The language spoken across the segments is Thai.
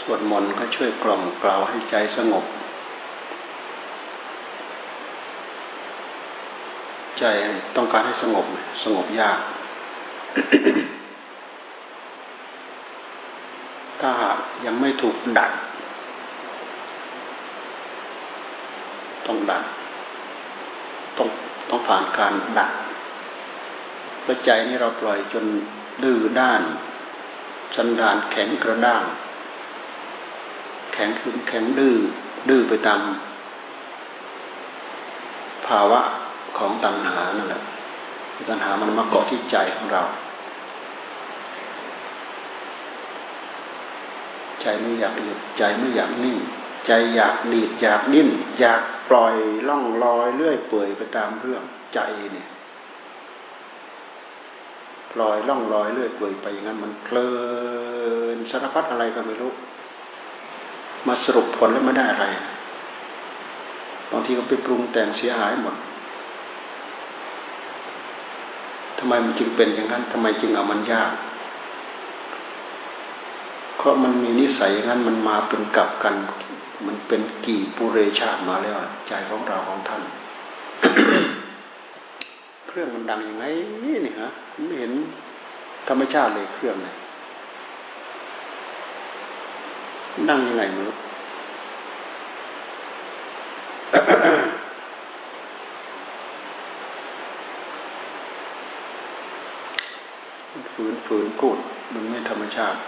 สวดมนต์ก็ช่วยกล่อมกล่าวให้ใจสงบ ใจต้องการให้สงบสงบยาก ถ้าหากยังไม่ถูกดัดต้องดัดต้องต้องผ่านการดัดเพราะใจนี่เราปล่อยจนดื้อด้านสันดานแข็งกระด้าง ข็งขึ้นแข็งดื้อดื้อไปตามภาวะของตัณหานั่นแหละตัณหามันมาเกาะที่ใจของเรา ใจไม่อยากหยุดใจไม่อยากนิ่ง ใจอยากดีดอยากดิ้น อยากปล่อยล่องลอยเลื่อยเปื่อยไปตามเรื่องใจเนี่ยปล่อยล่องลอยเลื่อยเปื่อยไปอย่างนั้นมันเพลินสารพัดอะไรก็ไม่รู้ มาสรุปผลแล้วไม่ได้อะไร บางทีก็ไปปรุงแต่งเสียหายหมดทำไมมันจึงเป็นอย่างนั้นทำไมจึงเอามันยาก เพราะมันมีนิสัยอย่างนั้นมันมาเป็นกับกัน มันเป็นกี่ปุเรชาติมาแล้วใจของเราของท่าน เครื่องมันดังยังไงนี่ฮะไม่เห็นธรรมชาติเลยเครื่องไห นดังยังไงไม่รู้ฝืนฝืนกูดมันไม่ธรรมชาติ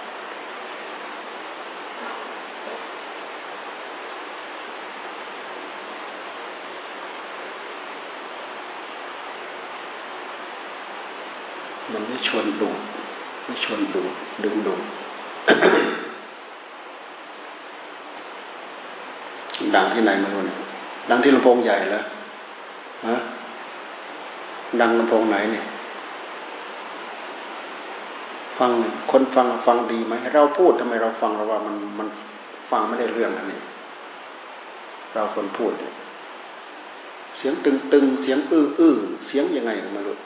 มันไม่ชวนดูไม่ชวนดูดึงดูด ดังที่ไหนมารู้เนี่ยดังที่ลำโพงใหญ่แล้วฮะดังลำโพงไหนเนี่ย ฟังคนฟังฟังดีไหมเราพูดทำไมเราฟังเราว่ามันมันฟังไม่ได้เรื่องอันนี้เราคนพูดเสียงตึงตึงเสียงอื้ออื้อเสียงยังไงไม่รู้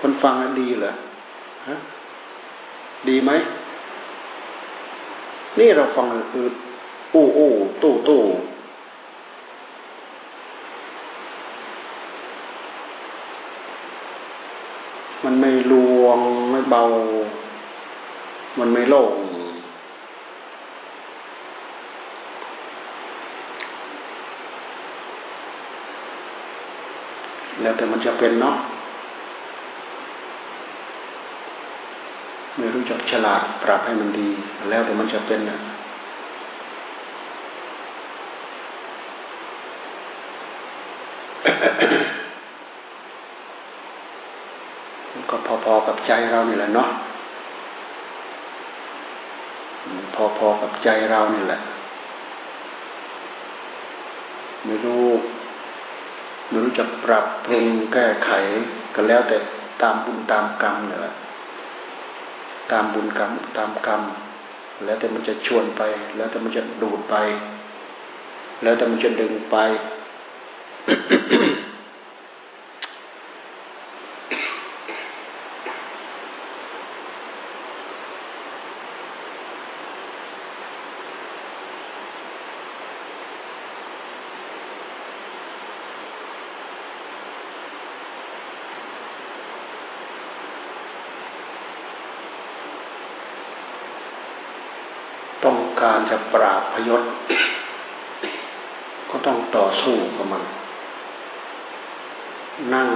คนฟังดีเหรอฮะดีไหม นี่เราฟังคืออู้อู้ตู้ตู้มันไม่ลวงไม่เบา มันไม่โล่งแล้วแต่มันจะเป็นเนาะไม่ รู้จักฉลาดปรับให้มันดี แล้วแต่มันจะเป็นนะก็พอๆกับใจเรานี่แหละเนาะพอๆกับใจเรานี่แหละ ไม่รู้ไม่รู้จักปรับปรุงแก้ไขก็แล้วแต่ตามบุญตามกรรมเนี่ยแหละ ตามบุญกรรมตามกรรม แล้วแต่มันจะชวนไป แล้วแต่มันจะดูดไป แล้วแต่มันจะดึงไปการจะปราบพยศ ก็ต้องต่อสู้กับมัน นั่ง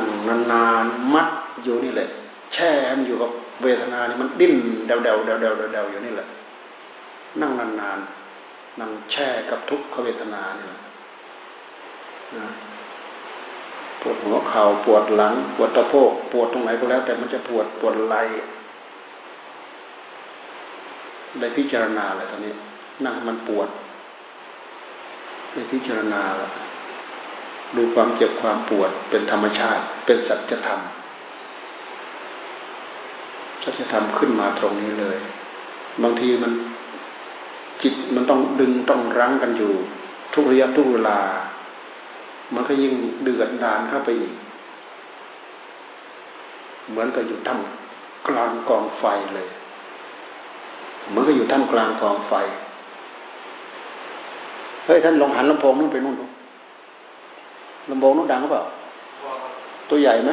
นานๆมัด อยู่นี่แหละ แช่มันอยู่กับเวทนานี่มันดิ้นเดาเดาเดาเดาเดาเดาอยู่นี่แหละ นั่งนานๆนั่งแช่กับทุกขเวทนานี่แหละปวดหัวเข่าปวดหลัง ปวดตะโพกปวดตรงไหนก็แล้ว แต่มันจะปวดปวดไหลได้พิจารณาเลยตอนนี้ นั่งมันปวดในพิจารณาดูความเจ็บความปวดเป็นธรรมชาติ เป็นสัจธรรม สัจธรรมขึ้นมาตรงนี้เลย บางทีมันจิตมันต้องดึงต้องรั้งกันอยู่ ทุกระยะทุกเวลา มันก็ยิ่งเดือดดานเข้าไปอีก เหมือนกับอยู่ทำกลางกองไฟเลยเหมันก็อยู่ท่ามกลางกองไฟเฮ้ยท่านลองหันลำโพงนู่นไปนู่นดูลำโพงนู่นดังหรือเปล่า ตัวใหญ่ไหม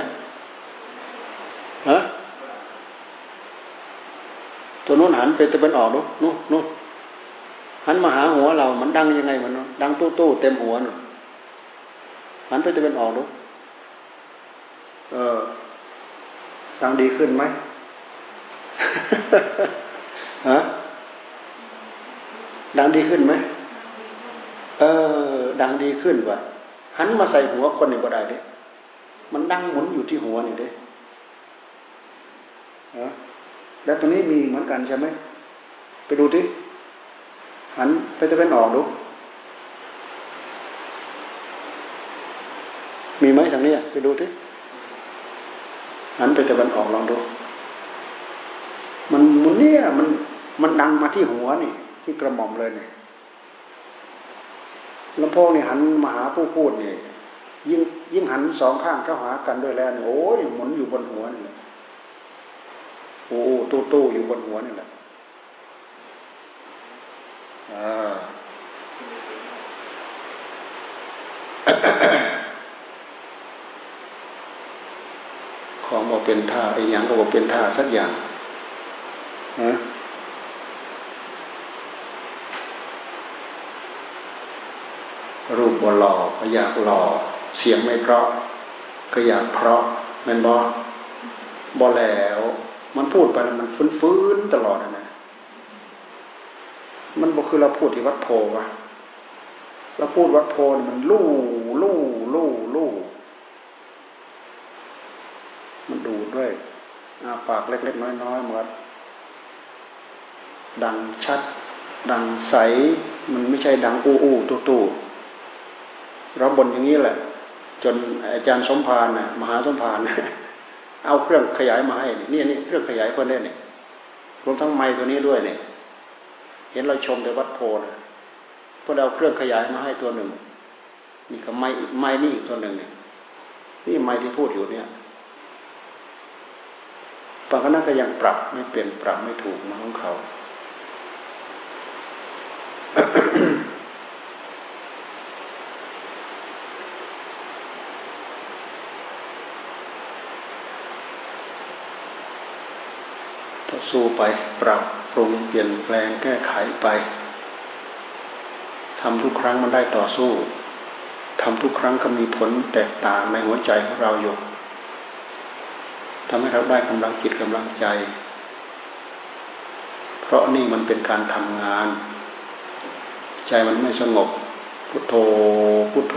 ฮะ ตัวนู้นหันไปตะเป็นออกดูนู่นนู่นหันมาหาหัวเรา มันดังยังไงมันดังตู้ตู้เต็มหัวน่หันไปตะเป็นออกดูเออดังดีขึ้นไหมฮะดังดีขึ้นไหมเออ ดังดีขึ้นว่ะหันมาใส่หัวคนนี่ก็ได้เด้มันดังหมุนอยู่ที่หัวนี่เด้ฮะ แล้วตัวนี้มีเหมือนกันใช่ไหมไปดูดิหันไปจะเป็นออกดู มีไหมทางนี้ไปดูดิหันไปจะเป็นออกลองดู มันมันเนี่ยมันมันดังมาที่หัวนี่ ที่กระหม่อมเลยเนี่ยลำโพงนี่หันมาหาผู้พูดนี่ยิ่งยิ่งหันสองข้างเข้าหากันด้วยแล้วโอ้ยหมุนอยู่บนหัวนี่ โอ้ตู้ตู้อยู่บนหัวนี่แหละของบอกเป็นท่าไอ้ยังก็บอกเป็นท่าสักอย่างฮะรูปบ่หล่อก็อยากหล่อ เสียงไม่เพราะ ก็อยากเพราะแม่นบอบอแล้ว มันพูดไปแล้วมันฟื้นตลอดนะ มันบอกคือเราพูดที่วัดโพวะเราพูดวัดโพนมันลู่ลู่ลู่ลู่มันดูดด้วยอาปากเล็ก ๆ น้อยๆเหมือนดังชัด ดังใส มันไม่ใช่ดังอู้อู้ตู้ตู้เราบ่นอย่างนี้แหละ จนอาจารย์สมภารน่ะ มหาสมภาร เอาเครื่องขยายมาให้นี่นี่เครื่องขยายเพื่นได้เนี่ยรวมทั้งไม้ตัวนี้ด้วยเนี่ย เห็นเราชมในวัดโพนะพวกเราเครื่องขยายมาให้ตัวหนึ่งนี่ก็ไม้ไม้นี่อีกตัวหนึ่งเนี่ยนี่ไม้ที่พูดอยู่เนี่ยบางคณะก็ยังปรับไม่เปลี่ยนปรับไม่ถูกมาของเขา สู้ไป ปรับปรุงเปลี่ยนแปลงแก้ไขไปทำทุกครั้งมันได้ต่อสู้ทำทุกครั้งก็มีผลแตกต่างในหัวใจของเราอยู่ทำให้เราได้กำลังจิตกำลังใจ เพราะนี่มันเป็นการทำงาน ใจมันไม่สงบ พุทโธ พุทโธ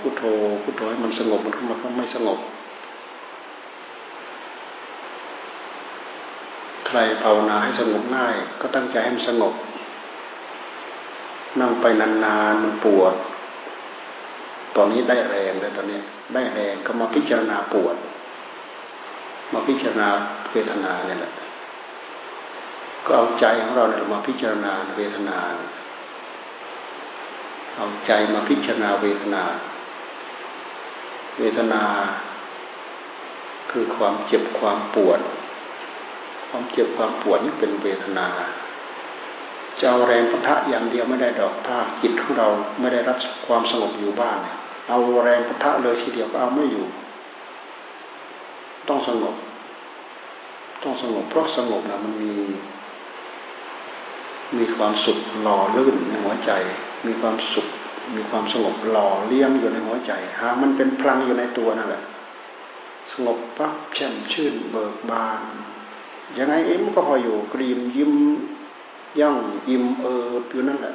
พุทโธ พุทโธให้มันสงบมันก็มันก็ไม่สงบใค รภาวนาให้สงบง่าย ก็ตั้งใจให้มันสงบ นั่งไปนานๆมันปวด ตอนนี้ได้แรงเลยตอนนี้ ได้แรงก็มาพิจารณาปวด มาพิจารณาเวทนาเนี่ยแหละ ก็เอาใจของเราเนี่ยมาพิจารณาเวทนา เอาใจมาพิจารณาเวทนา เวทนา คือความเจ็บความปวด ความเจ็บความปวดนี่เป็นเวทนาจะเอาแรงปะทะอย่างเดียวไม่ได้ดอกถ้าจิตของเราไม่ได้รับความสงบอยู่บ้าน เอาแรงปะทะเลยทีเดียวก็เอาไม่อยู่ ต้องสงบ ต้องสงบเพราะสงบนะมันมี มีความสุขหล่อลื่นในหัวใจ มีความสุข มีความสงบหล่อเลี้ยงอยู่ในหัวใจหามันเป็นพลังอยู่ในตัวนั่นแหละสงบปั๊บแช่มชื่นเบิกบาน ยังไงเอ็มก็พออยู่กรีมยิ้มย่องยิ้มเอออยู่นั่นแหละ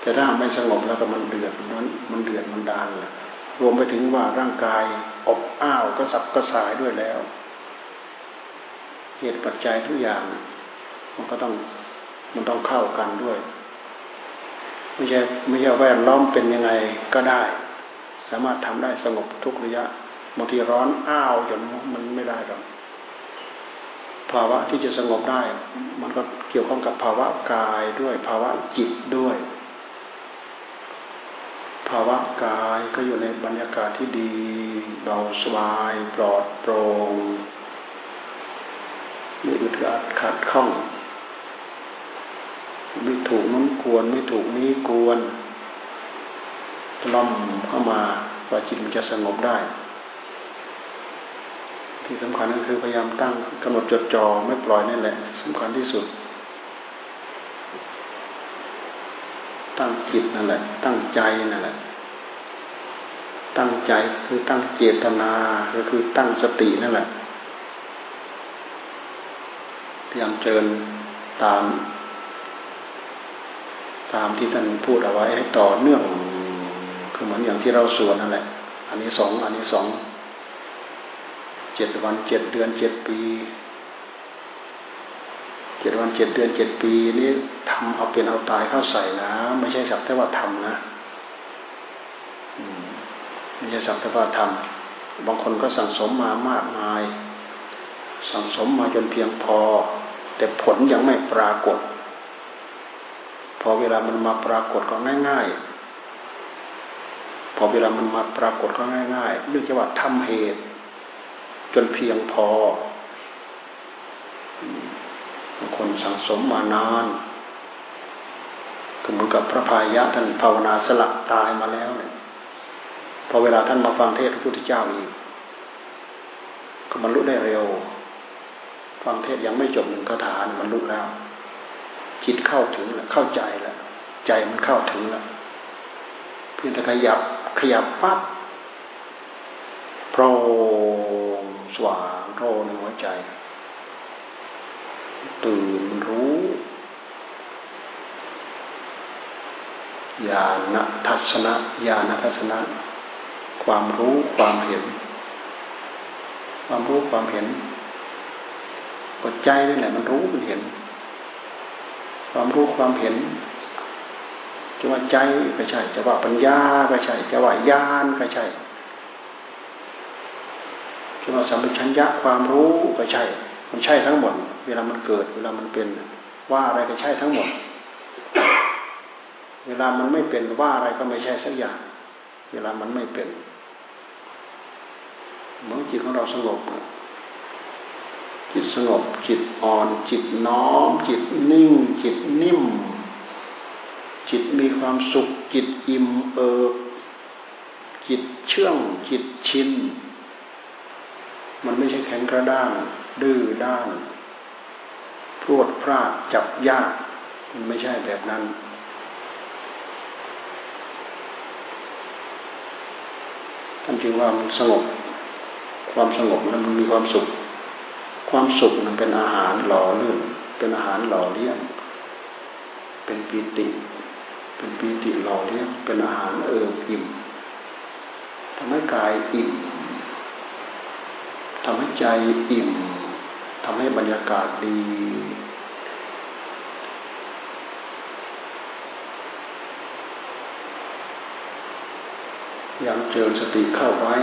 แต่ถ้าไม่สงบแล้วก็มันเดือดมันมันเดือดมันดานละรวมไปถึงว่าร่างกายอบอ้าวก็สับกระสายด้วยแล้ว เหตุปัจจัยทุกอย่าง มันก็ต้องมันต้องเข้ากันด้วยไม่ใช่ไม่ใช่แวดล้อมเป็นยังไงก็ได้ สามารถทำได้สงบทุกระยะางทีร้อนอ้าวจนมันไม่ได้หรอกภาวะที่จะสงบได้ มันก็เกี่ยวข้องกับภาวะกายด้วย ภาวะจิตด้วย ภาวะกายก็อยู่ในบรรยากาศที่ดีเบาสบาย ปลอดโปร่งไม่อึดขัดขัดข้องไม่ถูกนั้นกวนไม่ถูกนี้กวนตล่อมเข้ามาว่าจิตมันจะสงบได้ ที่สำคัญก็คือพยายามตั้งกำหนดจดจ่อไม่ปล่อยนี่แหละสำคัญที่สุด ตั้งจิตนั่นแหละ ตั้งใจนั่นแหละ ตั้งใจคือตั้งเจตนาก็คือตั้งสตินั่นแหละพยายามเจริญตาม ตามที่ท่านพูดเอาไว้ให้ต่อเนื่องคือเหมือนอย่างที่เราสวดนั่นแหละ อันนี้สองอันนี้สอง เจ็ดวันเจ็ดเดือนเจ็ดปีเจ็ดวันเจ็ดเดือนเจ็ดปีนี้ทำเอาเป็นเอาตายเข้าใส่นะ ไม่ใช่สักแต่ว่าทำนะไม่ใช่สักแต่ว่าทำบางคนก็สั่งสมมามากมาย สั่งสมมาจนเพียงพอ แต่ผลยังไม่ปรากฏ พอเวลามันมาปรากฏก็ง่าย ๆ พอเวลามันมาปรากฏก็ง่ายๆเรื่องจะว่าทำเหตุ จนเพียงพอบางคนสังสมมานานก็เหมือนกับพระพายะท่านภาวนาสละตายมาแล้วเนี่ยพอเวลาท่านมาฟังเทศพระพุทธเจ้าอีกก็บรรลุได้เร็ว ฟังเทศยังไม่จบหนึ่งคาถาบรรลุแล้ว จิตเข้าถึงแล้วเข้าใจแล้ว ใจมันเข้าถึงแล้วเพียงแต่ขยับขยับปั๊บ ใจ ตื่นรู้ ญาณทัศนะญาณทัศนะ ความรู้ความเห็น ความรู้ความเห็นกดใจนี่แหละมันรู้มันเห็น ความรู้ความเห็นจะว่าใจก็ใช่จะว่าปัญญาก็ใช่จะว่าญาณก็ใช่ จะว่าสัมปชัญญะความรู้ก็ใช่ มันใช่ทั้งหมด เวลามันเกิด เวลามันเป็นว่าอะไรก็ใช่ทั้งหมด เวลามันไม่เป็นว่าอะไรก็ไม่ใช่สักอย่าง เวลามันไม่เป็นเมื่อจิตของเราสงบจิตสงบจิตอ่อน จิตน้อม จิตนิ่ง จิตนิ่ม จิตมีความสุข จิตอิ่มเอิบจิตเชื่อง จิตชิน มันไม่ใช่แข็งกระด้าง ดื้อด้านพรวดพลาดจับยาก มันไม่ใช่แบบนั้น ท่านจึงว่ามันสงบ ความสงบนั้นมันมีความสุข ความสุขมันเป็นอาหารหล่อเลื่อนเป็นอาหารหล่อเลี้ยง เป็นปีติ เป็นปีติหล่อเลี้ยง เป็นอาหารเอิบอิ่มทำให้กายอิ่ม ทำให้ใจอิ่มทำให้บรรยากาศดี ยังเจริญสติเข้าไว้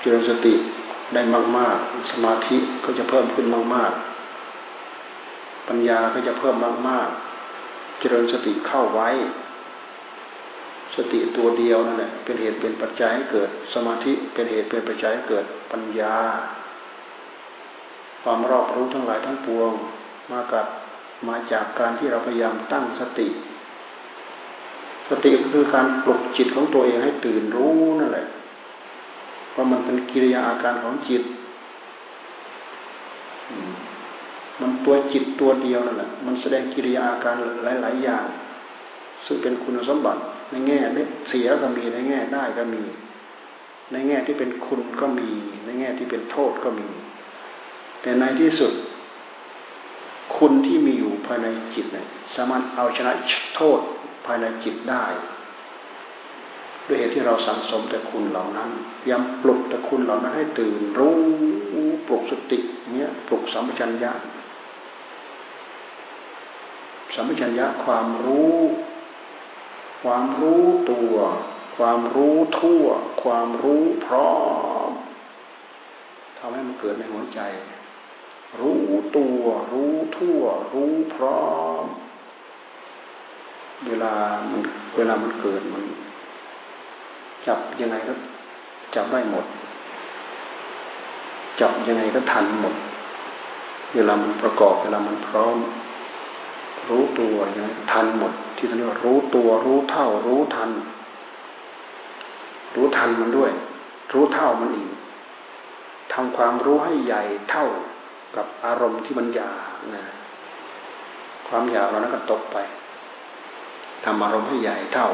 เจริญสติได้มาก ๆ สมาธิก็จะเพิ่มขึ้นมาก ๆ ปัญญาก็จะเพิ่มมาก ๆ เจริญสติเข้าไว้ สติตัวเดียวนั่นแหละเป็นเหตุเป็นปัจจัยให้เกิด สมาธิเป็นเหตุเป็นปัจจัยให้เกิดปัญญา ความรอบรู้ทั้งหลายทั้งปวงมากับมาจากการที่เราพยายามตั้งสติ สติก็คือการปลุกจิตของตัวเองให้ตื่นรู้นั่นแหละเพราะมันเป็นกิริยาอาการของจิตมันตัวจิตตัวเดียวนั่นแหละมันแสดงกิริยาอาการหลาย ๆ อย่าง ซึ่งเป็นคุณสมบัติ ในแง่เสียก็มีในแง่ได้ก็มี ในแง่ที่เป็นคุณก็มี ในแง่ที่เป็นโทษก็มี แต่ในที่สุด คุณที่มีอยู่ภายในจิตเนี่ยสามารถเอาชนะโทษภายในจิตได้ ด้วยเหตุที่เราสังสมแต่คุณเหล่านั้นย้ำปลุกแต่คุณเหล่านั้นให้ตื่นรู้ปลุกสติเนี้ยปลุกสัมปชัญญะสัมปชัญญะความรู้ ความรู้ตัว ความรู้ทั่ว ความรู้พร้อมทำให้มันเกิดในหัวใจ รู้ตัว รู้ทั่ว รู้พร้อม เวลามันเวลามันเกิดมัน จับยังไงก็จับได้หมด จับยังไงก็ทันหมด เวลามันประกอบเวลามันพร้อม รู้ตัวอย่างทันหมด ที่ท่านเรียกว่ารู้ตัว รู้เท่า รู้ทัน รู้ทันมันด้วย รู้เท่ามันอีกทำความรู้ให้ใหญ่เท่ากับอารมณ์ที่มันหยาบนะ ความหยาบเรานั้นก็ตกไปทำอารมณ์ให้ใหญ่เท่า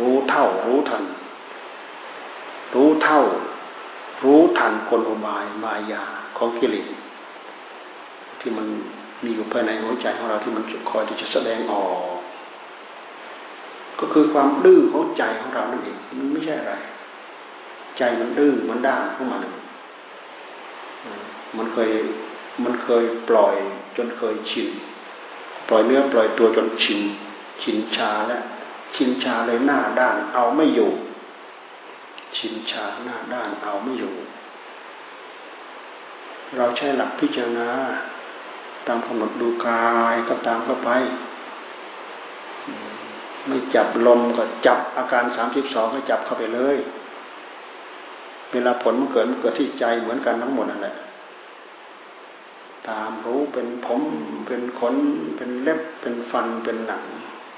รู้เท่า รู้ทัน รู้เท่า รู้ทันกลอุบายมายาของกิเลสที่มัน มีอยู่ภายในหัวใจของเราที่มันคอยที่จะแสดงออก ก็คือความดื้อของใจของเรานั่นเองมันไม่ใช่อะไร ใจมันดื้อมันด้านของมันมันเคยมันเคยปล่อยจนเคยชินปล่อยเนื้อปล่อยตัวจนชินชินชาแล้วชินชาเลยหน้าด้านเอาไม่อยู่ ชินชาหน้าด้านเอาไม่อยู่ เราใช้หลักพิจารณา ตามกำหนดดูกายก็ตามเข้าไป ไม่จับลมก็จับอาการสามสิบสองก็จับเข้าไปเลย เวลาผลมันเกิดมันเกิดที่ใจเหมือนกันทั้งหมดนั่นแหละตามรู้เป็นผมเป็นขนเป็นเล็บเป็นฟันเป็นหนัง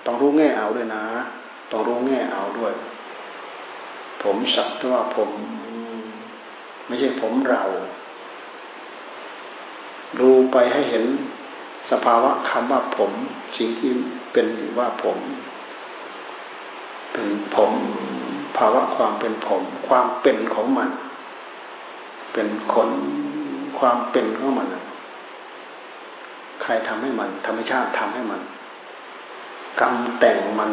ต้องรู้แง่เอาด้วยนะ ต้องรู้แง่เอาด้วย ผมสักว่าผม ไม่ใช่ผมเรา ดูไปให้เห็นสภาวะคำว่าผม สิ่งที่เป็นว่าผม เป็นผม ภาวะความเป็นผม ความเป็นของมัน เป็นขนความเป็นของมันใครทำให้มัน ธรรมชาติทำให้มันกรรมแต่งมัน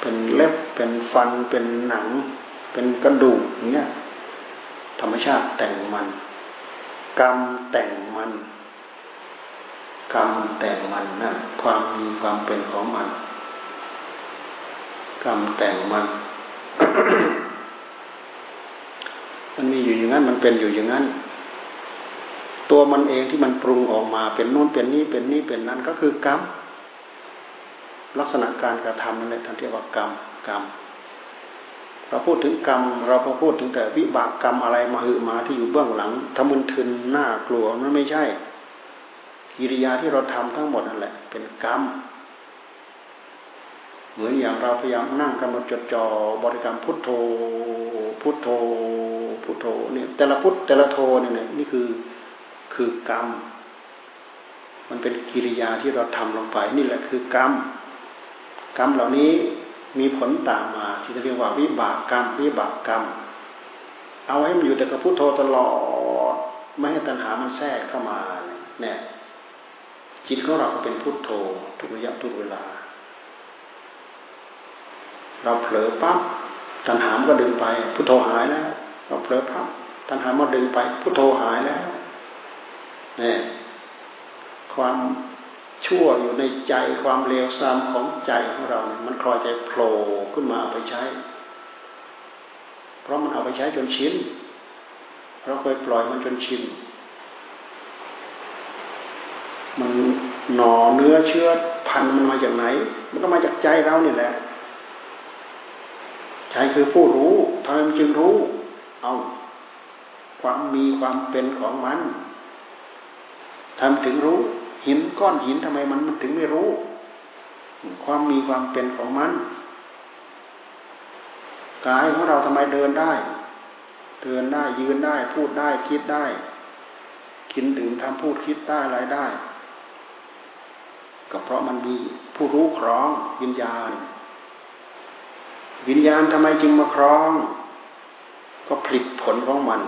เป็นเล็บเป็นฟันเป็นหนัง เป็นกระดูกเงี้ยธรรมชาติแต่งมัน กรรมแต่งมัน กรรมแต่งมันนะความมีความเป็นของมัน กรรมแต่งมัน มันมีอยู่อย่างนั้นมันเป็นอยู่อย่างนั้น ตัวมันเองที่มันปรุงออกมาเป็นนู่นเป็นนี่เป็นนี่เป็นนั้นก็คือกรรมลักษณะการกระทำนั่นแหละท่านเรียกว่ากรรมกรรมเราพูดถึงกรรม เราพอพูดถึงแต่วิบากกรรมอะไรมาหือมาที่อยู่เบื้องหลังทำมึนทึนหน้ากลัวมันไม่ใช่ กิริยาที่เราทำทั้งหมดนั่นแหละ เป็นกรรม เหมือนอย่างเราพยายามนั่งกำหนดจดจ่อบริกรรมพุทโธ พุทโธ พุทโธเนี่ยแต่ละพุทแต่ละโธเนี่ยนี่คือคือกรรม มันเป็นกิริยาที่เราทำลงไป นี่แหละคือกรรม กรรมเหล่านี้มีผลตามมาที่จะเรียกว่าวิบากกรรมวิบากกรรม เอาให้มันอยู่แต่กับพุทโธตลอด ไม่ให้ตัณหามันแทรกเข้ามาเนี่ย จิตของเราก็เป็นพุทโธทุกระยะทุกเวลา เราเผลอปั๊บตัณหามก็ดึงไป พุทโธหายแล้ว เราเผลอปั๊บตัณหามาดึงไป พุทโธหายแล้วเนี่ยความชั่วอยู่ในใจความเลวทรามของใจของเราเนี่ยมันคลอยใจโผล่ขึ้นมาเอาไปใช้ เพราะมันเอาไปใช้จนชินเราเคยปล่อยมันจนชินมัน หน่อเนื้อเชื้อพันมันมาจากไหน มันก็มาจากใจเราเนี่ยแหละใจคือผู้รู้ทำไมมันจึงรู้ เอาความมีความเป็นของมันทำถึงรู้ หินก้อนหินทำไมมันมันถึงไม่รู้ ความมีความเป็นของมันกายของเราทำไมเดินได้เดินได้ยืนได้ พูดได้คิดได้ กินดื่มทำพูดคิดได้อะไรได้ ก็เพราะมันมีผู้รู้ครองวิญญาณ วิญญาณทำไมจึงมาครอง ก็ผลิตผลของมัน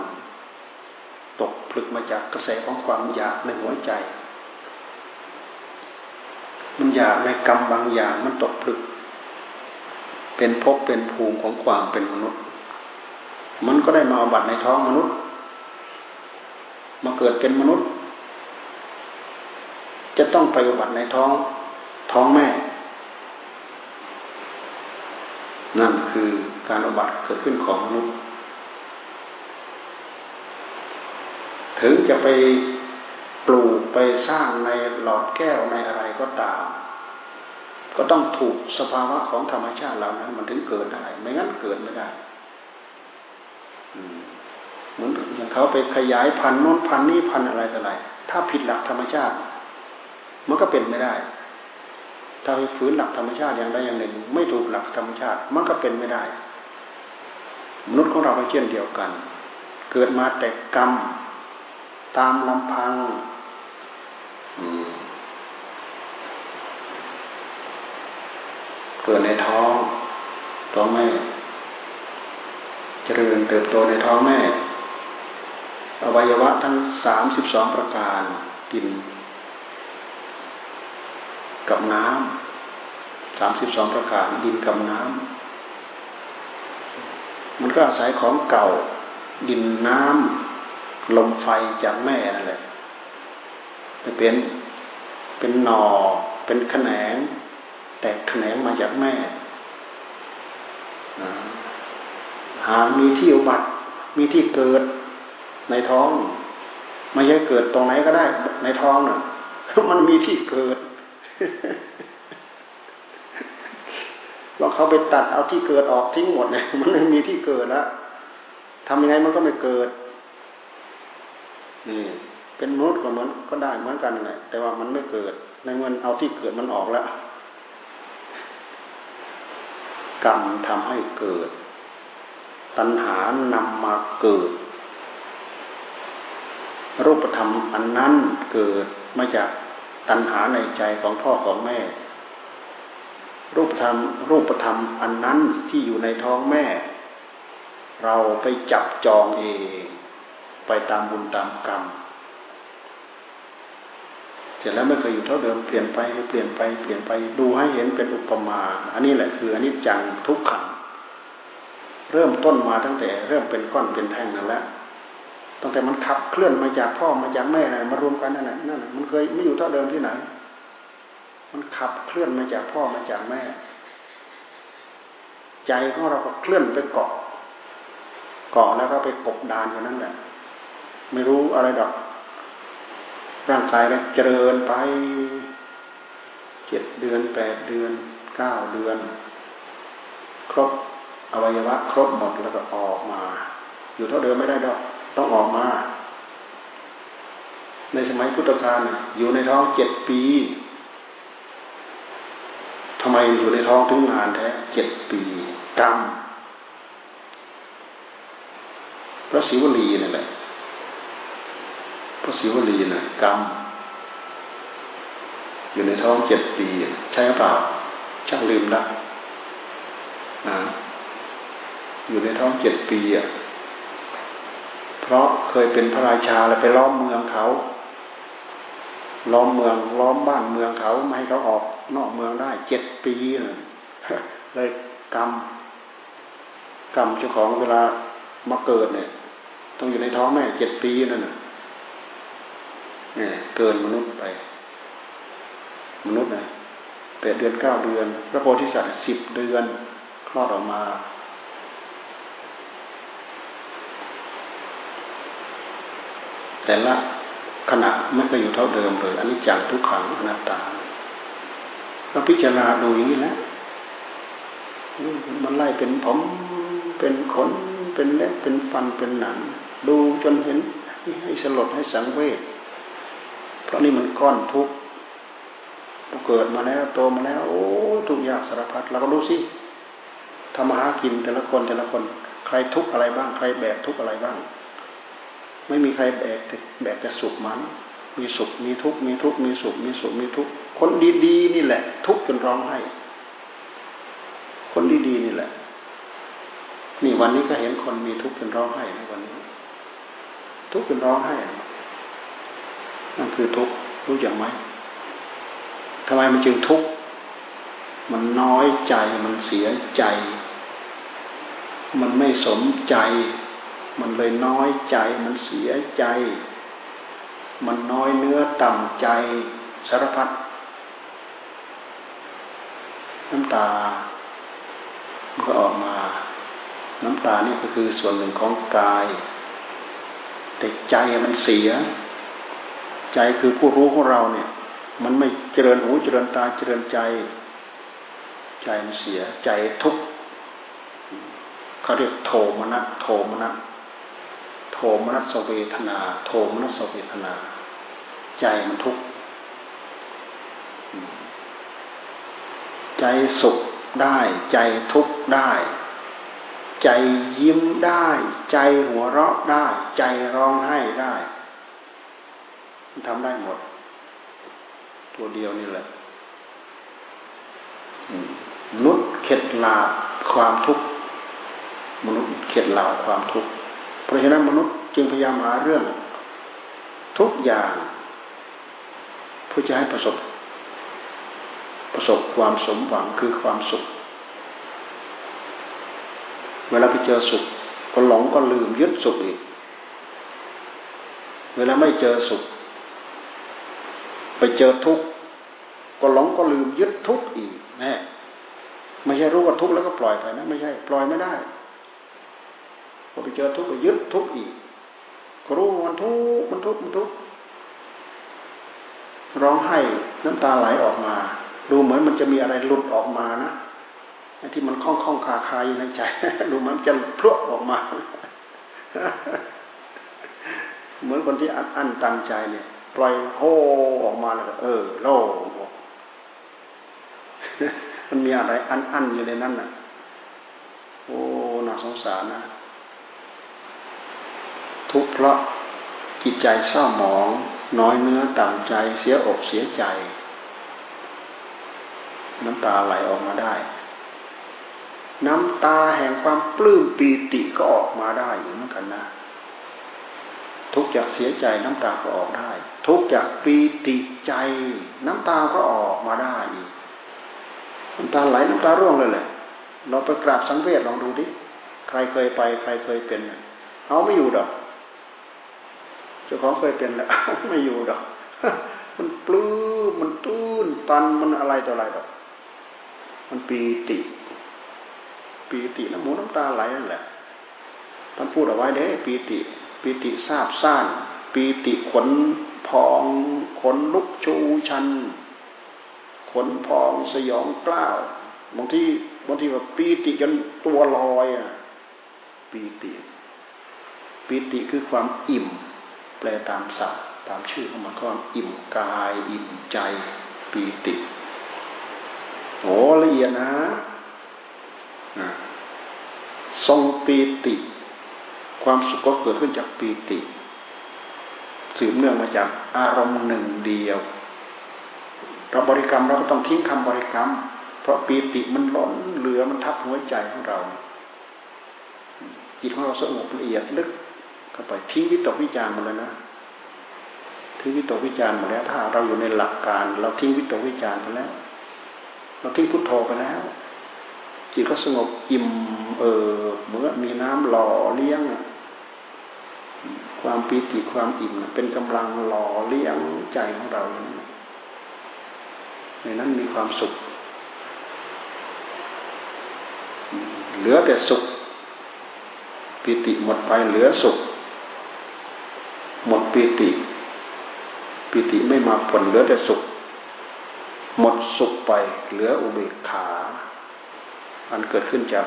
ตกผลึกมาจากกระแสของความอยากในหัวใจ มันอยากในกรรมบางอย่างมันตกผลึก เป็นภพเป็นภูมิของความเป็นมนุษย์ มันก็ได้มาบัตในท้องมนุษย์ มาเกิดเป็นมนุษย์ จะต้องไปอุบัติในท้อง ท้องแม่ นั่นคือการอุบัติเกิดขึ้นของมนุษย์ ถึงจะไปปลูกไปสร้างในหลอดแก้วในอะไรก็ตาม ก็ต้องถูกสภาวะของธรรมชาติเหล่านั้น มันถึงเกิดได้ ไม่งั้นเกิดไม่ได้เหมือนอย่างเขาไปขยายพันธุ์โน้นพันธุ์นี้พันธุ์อะไรต่ออะไร ถ้าผิดหลักธรรมชาติ มันก็เป็นไม่ได้ ถ้าไปฝืนหลักธรรมชาติอย่างใดอย่างหนึ่ง ไม่ถูกหลักธรรมชาติ มันก็เป็นไม่ได้ มนุษย์ของเราก็เช่นเดียวกัน เกิดมาแต่กรรม ตามลำพังเกิดในท้องท้องแม่เจริญเติบโตในท้องแม่ อวัยวะทั้งสามสิบสองประการกิน กับน้ำสามสิบสองประการดินกับน้ำมันก็อาศัยของเก่าดินน้ำลมไฟจากแม่นั่นแหละไปเป็นเป็นหนอเป็นแขนง แตกแขนงมาจากแม่หามีที่อุบัติมีที่เกิดในท้อง ไม่ใช่เกิดตรงไหนก็ได้ ในท้องน่ะมันมีที่เกิด ว่าเขาไปตัดเอาที่เกิดออกทิ้งหมดเนี่ยมันไม่มีที่เกิดแล้วทำยังไงมันก็ไม่เกิดนี่เป็นมนุษย์ก็เหมือนก็ได้เหมือนกันแหละแต่ว่ามันไม่เกิด ในเมื่อเอาที่เกิดมันออกแล้วกรรมทำให้เกิด ตัณหานำมาเกิด รูปธรรมอันนั้นเกิดมาจาก ตัณหาในใจของพ่อของแม่ รูปธรรมรูปธรรมอันนั้นที่อยู่ในท้องแม่ เราไปจับจองเอง ไปตามบุญตามกรรมเสร็จแล้วไม่เคยอยู่เท่าเดิมเปลี่ยนไปเปลี่ยนไปเปลี่ยนไปดูให้เห็นเป็นอุปมา อันนี้แหละคืออันนี้จังทุกขังเริ่มต้นมาตั้งแต่เริ่มเป็นก้อนเป็นแท่งนั่นแหละ ตั้งแต่มันขับเคลื่อนมาจากพ่อมาจากแม่นะไรมารวมกันนั่นแหละนั่นแหละมันเคยไม่อยู่เท่าเดิมที่ไหน มันขับเคลื่อนมาจากพ่อมาจากแม่ ใจของเราก็เคลื่อนไปเกาะเกาะแล้วก็ไปกบดานอยู่นั่นแหละ ไม่รู้อะไรดอก ร่างกายก็เจริญไปเจ็ดเดือนแปดเดือนเก้าเดือน ครบอวัยวะ ครบหมดแล้วก็ออกมา อยู่เท่าเดิมไม่ได้ดอก ต้องออกมา ในสมัยพุทธกาลอยู่ในท้องเจ็ดปีทำไมอยู่ในท้องถึงนานแท้เจ็ดปีกรรมพระศิวลีนี่แหละพระศิวลีนะกรรม อยู่ในท้องเจ็ดปี ใช่หรือเปล่าช่างลืมละนะอยู่ในท้องเจ็ดปีอะ เพราะเคยเป็นพระราชาแล้วไปล้อมเมืองเขาล้อมเมืองล้อมบ้านเมืองเขาไม่ให้เขาออกนอกเมืองได้เจ็ดปีเลยกรรมกรรมเจ้าของเวลามาเกิดเนี่ย ต้องอยู่ในท้องแม่เจ็ดปีนั่นน่ะเกินมนุษย์ไป มนุษย์นะแปดเดือนเก้าเดือน พระโพธิสัตว์สิบเดือนคลอดออกมา แต่ละขณะไม่เคยอยู่เท่าเดิมเลยอันนี้จังทุกขังอนัตตาเราพิจารณาดูอย่างนี้แหละมันไล่เป็นผมเป็นขนเป็นเล็บเป็นฟันเป็นหนัง ดูจนเห็นให้สลดให้สังเวชเพราะนี่มันก้อนทุกข์เกิดมาแล้วโตมาแล้ว โอ้ทุกยากสารพัดเราก็ดูสิทำมาหากินแต่ละคนแต่ละคน ใครทุกข์อะไรบ้าง ใครแบกทุกข์อะไรบ้าง ไม่มีใครแบกแบกแต่สุขมันมีสุขมีทุกข์มีทุกข์มีสุขมีสุขมีทุกข์คนดีๆนี่แหละ ทุกข์จนร้องไห้คนดีๆนี่แหละ นี่วันนี้ก็เห็นคนมีทุกข์จนร้องไห้ในวันนี้ ทุกข์จนร้องไห้นั่นคือทุกข์รู้อย่างไหมทำไมมันจึงทุกข์มันน้อยใจมันเสียใจ มันไม่สมใจ มันเลยน้อยใจมันเสียใจ มันน้อยเนื้อต่ำใจสารพัดน้ำตา มันก็ออกมา น้ำตานี่ก็คือส่วนหนึ่งของกาย แต่ใจมันเสีย ใจคือผู้รู้ของเราเนี่ย มันไม่เจริญหูเจริญตาเจริญใจ ใจมันเสีย ใจทุกข์เขาเรียกโทมนัสโทมนัส มนัสเวทนา โทมนัสเวทนา ใจมันทุกข์ใจสุขได้ ใจทุกข์ได้ ใจยิ้มได้ ใจหัวเราะได้ ใจร้องไห้ได้ทำได้หมด ตัวเดียวนี่แหละมนุษย์เข็ดลาความทุกข์มนุษย์เข็ดลาความทุกข์ ราะฉะนั้นมนุษย์จึงพยายามหาเรื่อง ทุกอย่างเพื่อจะให้ประสบ ประสบความสมหวังคือความสุข เวลาไปเจอสุขก็หลงก็ลืมยึดสุขอีก เวลาไม่เจอสุข ไปเจอทุกข์ก็หลงก็ลืมยึดทุกข์อีกแน่ไม่ใช่รู้ว่าทุกข์แล้วก็ปล่อยไปนะ ไม่ใช่ ปล่อยไม่ได้ พอไปเจอทุกข์ก็ยึดทุกข์อีกก็รู้มันทุกข์มันทุกข์มันทุกข์ร้องไห้น้ำตาไหลออกมา ดูเหมือนมันจะมีอะไรหลุดออกมานะไอ้ที่มันคล้องคล้องคาคาอยู่ในใจ ดูมันจะพลวกออกมา เหมือนคนที่อั้นตันใจเนี่ย ปล่อยโฮออกมาแล้วเออโล่มันมีอะไรอันอันอยู่ในนั้นน่ะ โอ้ น่าสงสารนะ ทุกข์เพราะจิตใจเศร้าหมอง น้อยเนื้อต่ำใจเสียอกเสียใจ น้ำตาไหลออกมาได้ น้ำตาแห่งความปลื้มปีติก็ออกมาได้เหมือนกันนะทุกจากเสียใจน้ำตาก็ออกได้ ทุกจากปีติใจน้ำตาก็ออกมาได้อีกน้ำตาไหลน้ำตาร่วงเลยแหละเราไปกราบสังเวชลองดูดิใครเคยไป ใครเคยเป็น เอาไม่อยู่ดอก จ้าของเคยเป็นแล้วไม่อยู่ดอก มันปลื้มมันตื้นตันมันอะไรต่ออะไรดอก มันปีติ ปีติน้ำหูน้ำตาไหลนั่นแหละท่านพูดเอาไว้เด้ปีติ ปีติทราบซ่านปีติขนพองขนลุกชูชัน ขนพองสยองกล้าวบางทีบางทีแบบปีติจนตัวลอยอะปีติ ปีติคือความอิ่ม แปลตามศัพท์ตามชื่อของมันก็อิ่มกาย อิ่มใจปีติโอละเอียดนะทรงปีติ ความสุขก็เกิดขึ้นจากปีติ สืบเนื่องมาจากอารมณ์หนึ่งเดียว เราบริกรรมเราก็ต้องทิ้งคำบริกรรม เพราะปีติมันล้นเหลือมันทับหัวใจของเรา จิตของเราสงบละเอียดลึก เข้าไปทิ้งวิตกวิจารณ์หมดเลยนะทิ้งวิตกวิจารณ์หมดแล้ว ถ้าเราอยู่ในหลักการ เราทิ้งวิตกวิจารณ์ไปแล้ว เราทิ้งพุทโธไปแล้วจิตก็สงบอิ่มเออเหมือนมีน้ำหล่อเลี้ยง ความปีติความอิ่มเป็นกำลังหล่อเลี้ยงใจของเรา ในนั้นมีความสุข เหลือแต่สุขปิติหมดไปเหลือสุข หมดปิติปิติไม่มาผลเหลือแต่สุข หมดสุขไปเหลืออุเบกขา อันเกิดขึ้นจาก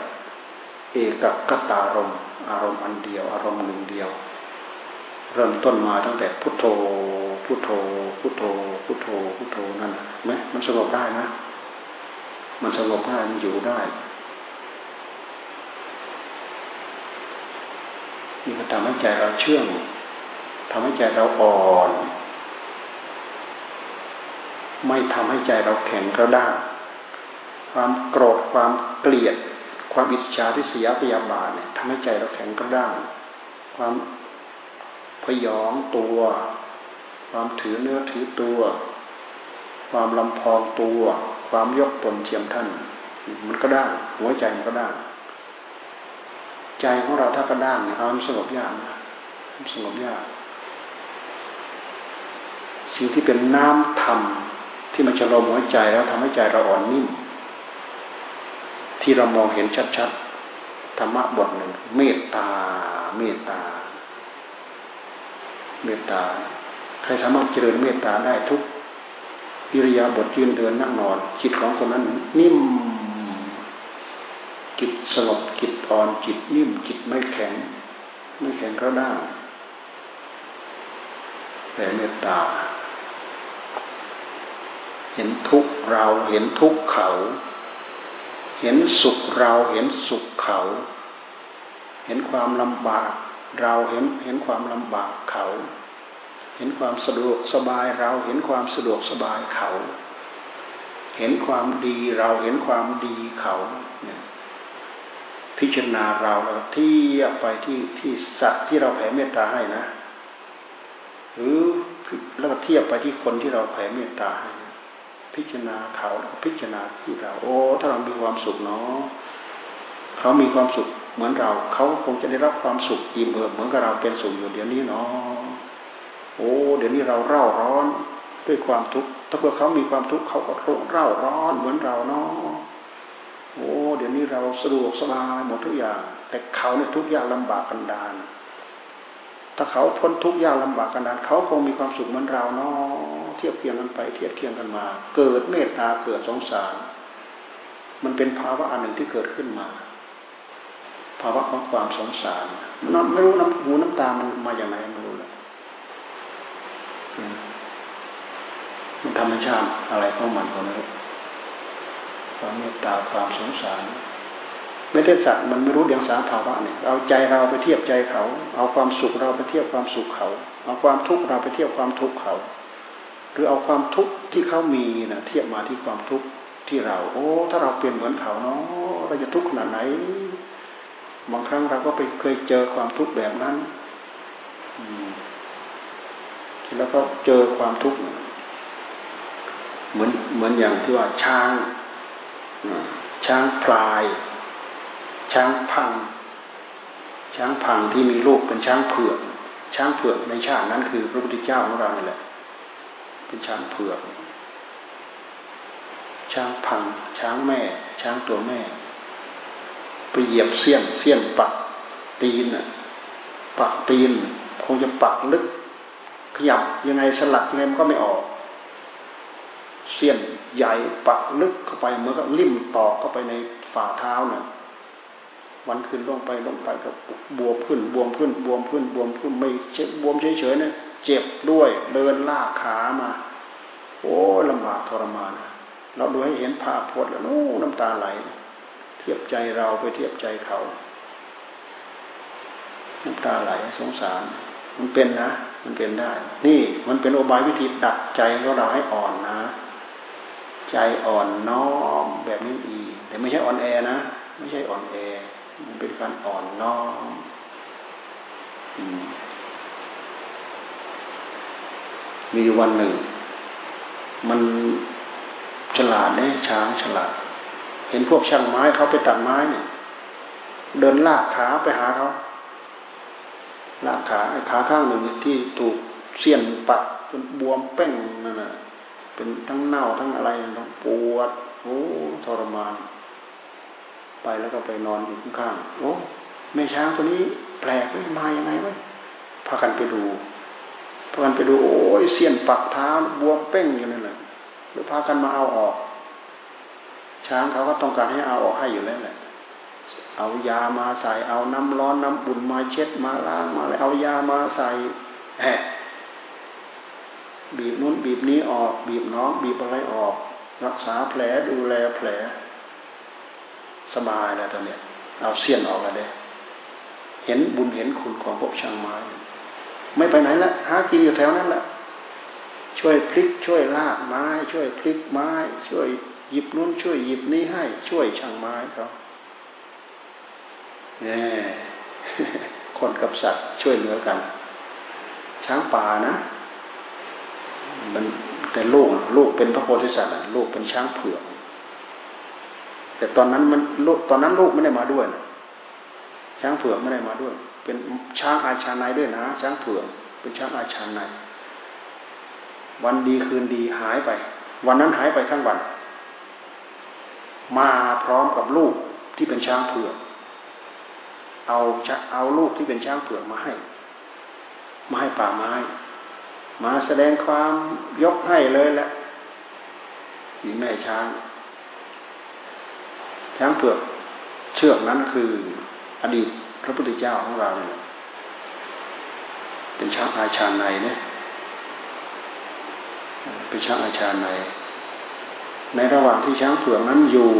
เอกกตารมอารมณ์อันเดียว อารมณ์หนึ่งเดียว เริ่มต้นมาตั้งแต่พุทโธ พุทโธ พุทโธ พุทโธ พุทโธนั่นไหมมันสงบได้นะ มันสงบได้มันอยู่ได้นี่ก็ทำให้ใจเราเชื่อง ทำให้ใจเราอ่อน ไม่ทำให้ใจเราแข็งกระด้างความโกรธความเกลียด ความอิจฉาทิษยพยาบาทเนี่ยทำให้ใจเราแข็งกระด้าง ความพยองตัว ความถือเนื้อถือตัว ความลำพองตัว ความยกตนเทียมท่าน มันก็ได้หัวใจมันก็ได้ใจของเราถ้ากระด้างเนี่ยเอาสงบยากนะสงบยาก สิ่งที่เป็นน้ำธรรมที่มันจะลมหัวใจแล้วทำให้ใจเราอ่อนนิ่ม ที่เรามองเห็นชัดๆธรรมะบทหนึ่งเมตตา เมตตา เมตตา ใครสามารถเจริญเมตตาได้ทุกอิริยาบถยืนเดินนั่งนอนจิตของคนนั้น นิ่มจิตสงบจิตอ่อนจิตนิ่มจิตไม่แข็ง ไม่แข็งกระด้แต่เมตตา เห็นทุกเราเห็นทุกเขา เห็นสุขเราเห็นสุขเขา เห็นความลำบาก เราเห็นเห็นความลำบากเขา เห็นความสะดวกสบายเราเห็นความสะดวกสบายเขา เห็นความดีเราเห็นความดีเขาเนี่ยพิจารณาเราแล้วเทียบไปที่ที่สัตว์ที่เราแผ่เมตตาให้นะ หรือแล้วก็เทียบไปที่คนที่เราแผ่เมตตาให้ พิจารณาเขาแล้วก็พิจารณาที่เรา โอ้ ถ้าเรามีความสุขเนาะเขามีความสุขเหมือนเรา เขาคงจะได้รับความสุขอิ่มเอิบเหมือนกับเราเป็นสุขอยู่เดี๋ยวนี้เนาะโอ้เดี๋ยวนี้เราเร่าร้อนด้วยความทุกข์ถ้าเผื่อเขามีความทุกข์เขาก็เร่าร้อนเหมือนเราเนาะโอ้เดี๋ยวนี้เราสะดวกสบายหมดทุกอย่าง แต่เขาเนี่ยทุกอย่างลำบากกันดานถ้าเขาพ้นทุกอย่างลำบากกันดานเขาคงมีความสุขเหมือนเราเนาะ ทียบเคียงกันไป เทียบเคียงกันมา เกิดเมตตาเกิดสงสาร มันเป็นภาวะอันหนึ่งที่เกิดขึ้นมา ภาวะของความสงสารมันไม่รู้น้ำหูน้ำตามันมาอย่างไรไม่รู้เลยมันธรรมชาติอะไรของมันคนนี้ความเมตตาความสงสารไม่ได้สัตว์มันไม่รู้เดียงสาภาวะเนี่ยเอาใจเราไปเทียบใจเขา เอาความสุขเราไปเทียบความสุขเขา เอาความทุกข์เราไปเทียบความทุกข์เขา หรือเอาความทุกข์ที่เขามีนะเทียบมาที่ความทุกข์ที่เรา โอ้ ถ้าเราเปลี่ยนเหมือนเขาเนาะเราจะทุกข์ขนาดไหน บางครั้งเราก็ไปเคยเจอความทุกข์แบบนั้นแล้วก็เจอความทุกข์เหมือนเหมือนอย่างที่ว่าช้างช้างพลาย ช้างพัง ช้างพังที่มีลูกเป็นช้างเผือกช้างเผือกในชาตินั้นคือพระพุทธเจ้าของเราเนี่ยแหละ เป็นช้างเผือก ช้างพัง ช้างแม่ ช้างตัวแม่ ไปเหยียบเสี้ยน เสี้ยนปัก ตีนอะ ปักตีน คงจะปักลึก ขยับยังไงสลักยังไงมันก็ไม่ออก เสี้ยนใหญ่ปักลึกเข้าไปเหมือนกับลิ่มตอกเข้าไปในฝ่าเท้าเนี่ย วันขึ้นลงไปลงไปก็บวมขึ้นบวมขึ้นบวมขึ้นบวมขึ้นไม่เจ็บบวมเฉยๆเนี่ยเจ็บด้วยเดินลากขามา โอ้ลำบากทรมานเราดูให้เห็นภาพพจน์แล้วนู้น้ำตาไหล เทียบใจเราไปเทียบใจเขาน้ำตาไหลสงสาร มันเป็นนะ มันเป็นได้ นี่มันเป็นอบายวิธีดัดใจของเราให้อ่อนนะ ใจอ่อนน้อมแบบนี้อีแต่ไม่ใช่อ่อนแอนะ ไม่ใช่อ่อนแอ เป็นการอ่อนน้อมมีวันหนึ่ง มันฉลาดเนี่ยช้างฉลาด เห็นพวกช่างไม้เขาไปตัดไม้เนี่ยเดินลากขาไปหาเขาลากขาไอ้ขาข้างหนึ่งที่ถูกเสี้ยนปัดจนบวมเป้งนั่นแหละเป็นทั้งเน่าทั้งอะไรทั้งปวดโอ้ทรมาน ไปแล้วก็ไปนอนอยู่ข้างๆโอ้แม่ช้างตัวนี้แปลกไม่มาอยังไงวะพากันไปดูพากันไปดูโอ้ยเสี้ยนปักเท้าบวมเป้งอยู่นั่นแหละหรือพากันมาเอาออก ช้างเขาก็ต้องการให้เอาออกให้อยู่แล้วแหละเอายามาใส่เอาน้ำร้อนน้ำบุ่นมาเช็ดมาล้างมาอะไรเอายามาใส่แหบีบนู้นบีบนี้ออก บีบน้องบีบอะไรออก รักษาแผลดูแลแผล สบายแล้วตอนเนี้ยเอาเสี้ยนออกแล้วเด้เห็นบุญเห็นคุณของพวกช่างไม้ ไม่ไปไหนละหากินอยู่แถวนั้นแหละช่วยพลิกช่วยลากไม้ ช่วยพลิกไม้ ช่วยหยิบนู้นช่วยหยิบนี้ให้ ช่วยช่างไม้เขาเนี่ยคนกับสัตว์ช่วยเหลือกัน ช้างป่านะมันแต่ลูกลูกเป็นพระโพธิสัตว์ลูกเป็นช้างเผือก แต่ตอนนั้นมันลูกตอนนั้นลูกไม่ได้มาด้วยนะช้างเผือกไม่ได้มาด้วย เป็นช้างอาชาในด้วยนะ ช้างเผือกเป็นช้างอาชาในวันดีคืนดีหายไป วันนั้นหายไปทั้งวัน มาพร้อมกับลูกที่เป็นช้างเผือกเอาเอาลูกที่เป็นช้างเผือกมาให้ มาให้ป่าไม้ มาแสดงความยกให้เลยแหละมีแม่ช้าง ช้างเผือกเชือกนั้นคืออดีตพระพุทธเจ้าของเราเนี่ยเป็นช้างอาชาในเนี่ยเป็นช้างอาชาใน ในระหว่างที่ช้างเผือกนั้นอยู่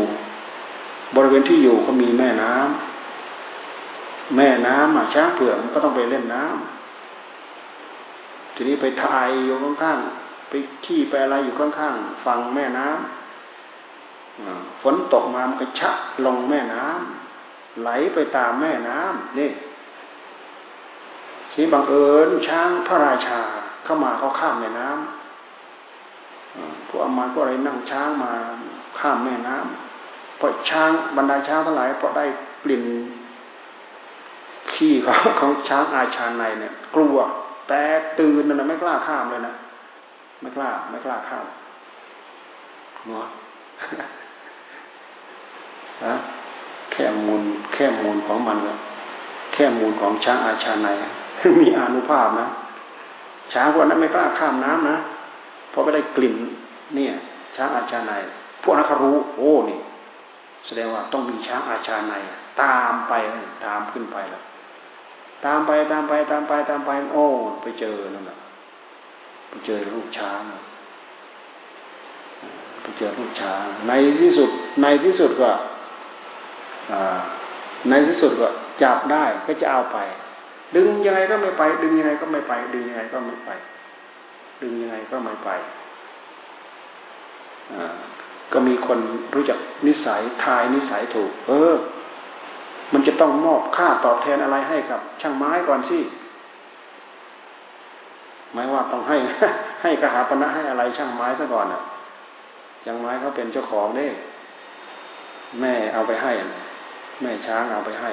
บริเวณที่อยู่ก็มีแม่น้ำแม่น้ำอะช้างเผือกมันก็ต้องไปเล่นน้ำทีนี้ไปถ่ายอยู่ข้างๆไปขี้ไปอะไรอยู่ข้างๆฝั่งแม่น้ำ ฝนตกมามันก็ชักลงแม่น้ำไหลไปตามแม่น้ำนี่ทีบังเอิญช้างพระราชาเข้ามาเขาข้ามแม่น้ำพวกอามาพวกอะไรนั่งช้างมาข้ามแม่น้ำเพราะช้างบรรดาช้างทั้งหลายเพราะได้กลิ่นขี้ของของช้างอาชาในเนี่ย กลัว แต่ตื่นนะไม่กล้าข้ามเลยนะไม่กล้า ไม่กล้าข้ามหัวฮะ แค่มูลแค่มูลของมันแค่มูลของช้างอาชาในมีอนุภาพนะช้างพวกนั้นไม่กล้าข้ามน้ำนะเพราะไม่ได้กลิ่นเนี่ย ช้างอาชาในพวกนั้นเขารู้โอ้นี่แสดงว่าต้องมีช้างอาชาในตามไปตามขึ้นไปแล้วตามไปตามไปตามไปตามไปโอ้ไปเจอนั่นแหละไปเจอลูกช้างไปเจอลูกช้างในที่สุดในที่สุดก็ ในที่สุดก็จับได้ก็จะเอาไป ดึงยังไงก็ไม่ไป ดึงยังไงก็ไม่ไป ดึงยังไงก็ไม่ไป ดึงยังไงก็ไม่ไปก็มีคนรู้จักนิสัยทายนิสัยถูก เออ มันจะต้องมอบค่าตอบแทนอะไรให้กับ ช่างไม้ก่อนสิหมายว่าต้องให้ให้กระหาปณะให้อะไรช่างไม้ซะก่อนอะช่างไม้เขาเป็นเจ้าของเด้แม่เอาไปให้ แม่ช้างเอาไปให้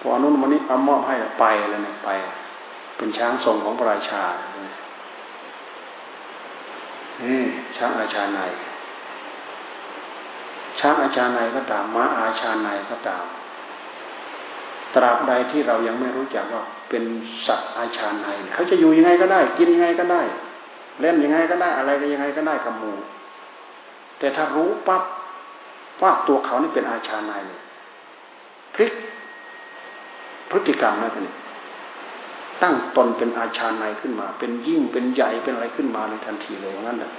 พออนุนมันนี้เอามอบให้ไปเลยเนี่ยไป เป็นช้างทรงของพระราชานี่ช้างอาชาในช้างอาชาในก็ตามม้าอาชาในก็ตาม ตราบใดที่เรายังไม่รู้จักว่าเป็นสัตว์อาชาในเขาจะอยู่ยังไงก็ได้ กินยังไงก็ได้ เล่นยังไงก็ได้ อะไรก็ยังไงก็ได้กับหมูแต่ถ้ารู้ปั๊บ ว่าตัวเขานี่เป็นอาชาในเลยพลิกพฤติกรรมนะท่านตั้งตนเป็นอาชาในขึ้นมา เป็นยิ่งเป็นใหญ่เป็นอะไรขึ้นมาในทันทีเลยงั้นนะ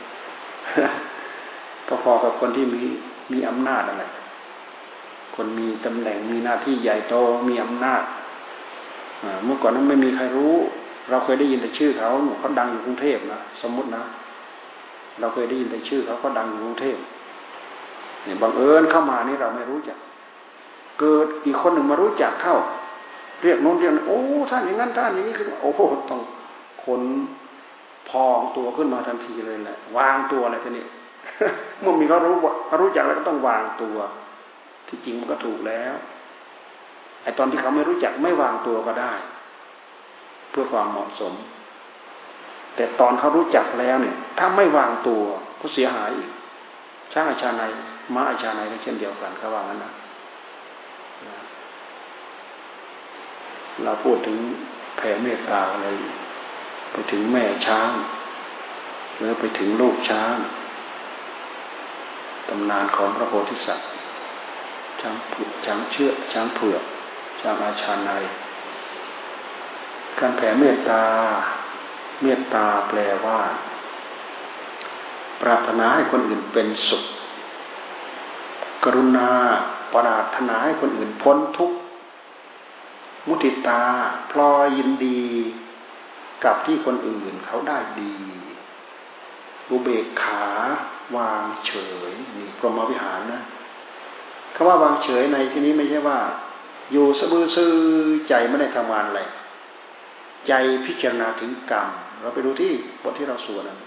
พอๆกับคนที่มีมีอำนาจอะไรคนมีตำแหน่งมีหน้าที่ใหญ่โตมีอำนาจเมื่อก่อนนั้นไม่มีใครรู้ เราเคยได้ยินแต่ชื่อเขาเขาดังอยู่กรุงเทพนะสมมตินะ เราเคยได้ยินแต่ชื่อเขาเขาดังอยู่กรุงเทพ เนี่ยบังเอิญเข้ามานี่เราไม่รู้จัก เกิดอีกคนหนึ่งมารู้จักเข้า เรียกโน้นเรียกโอ้ท่านอย่างนั้นท่านอย่างนี้ขึ้นโอ้โหต้องขนพองตัวขึ้นมาทันทีเลยแหละวางตัวอะไรทีนี้เมื่อมีเขารู้เขารู้จักแล้วก็ต้องวางตัว ที่จริงมันก็ถูกแล้วไอตอนที่เขาไม่รู้จักไม่วางตัวก็ได้ เพื่อความเหมาะสม แต่ตอนเขารู้จักแล้วเนี่ย ถ้าไม่วางตัวก็เสียหายอีกช่างอาชาใน ม้าอาชาในก็เช่นเดียวกันเขาว่างั้นนะเราพูดถึงแผ่เมตตาอะไรไปถึงแม่ช้างหรือไปถึงลูกช้างตำนานของพระโพธิสัตว์ช้างช้างเชื่อช้างเผือกช้างอาชาในการแผ่เมตตา เมตตาแปลว่า ปรารถนาให้คนอื่นเป็นสุข กรุณาปรารถนาให้คนอื่นพ้นทุกข์มุติตาพลอยยินดี กับที่คนอื่นเขาได้ดีอุเบกขาวางเฉยนี่พรหมวิหารนะคำว่าวางเฉยในที่นี้ไม่ใช่ว่า อยู่สบือซื้อใจไม่ได้ทำงานอะไรใจพิจารณาถึงกรรม เราไปดูที่บทที่เราสวดนะ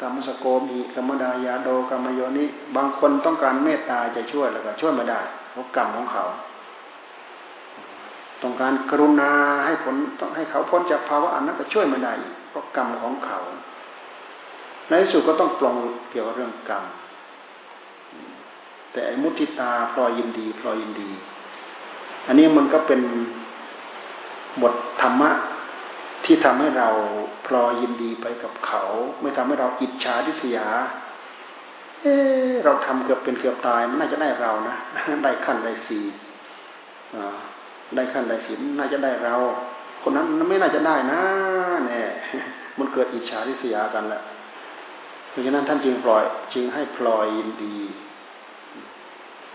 กรรมสโกมีกรรมดายาโดกรรมโยนิบางคนต้องการเมตตาจะช่วยแล้วก็ช่วยไม่ได้เพราะกรรมของเขาต้องการกรุณาให้ผลต้องให้เขาพ้นจากภาวะอันนั้นก็ช่วยไม่ได้เพราะกรรมของเขา ในสุดก็ต้องปลงเกี่ยวกับเรื่องกรรม แต่มุติตาพลอยยินดีพลอยยินดี อันนี้มันก็เป็นบทธรรมะ ที่ทำให้เราพลอยยินดีไปกับเขา ไม่ทำให้เราอิจฉาทิษยาเออเราทำเกือบเป็นเกือบตายมันน่าจะได้เรานะได้ขั้นได้สีอ่าได้ขั้นได้ศีลน่าจะได้เรา คนนั้นไม่น่าจะได้นะเนี่ยมันเกิดอิจฉาริษยากันแหละเพราะฉะนั้นท่านจึงปล่อย จึงให้ปลอยยินดี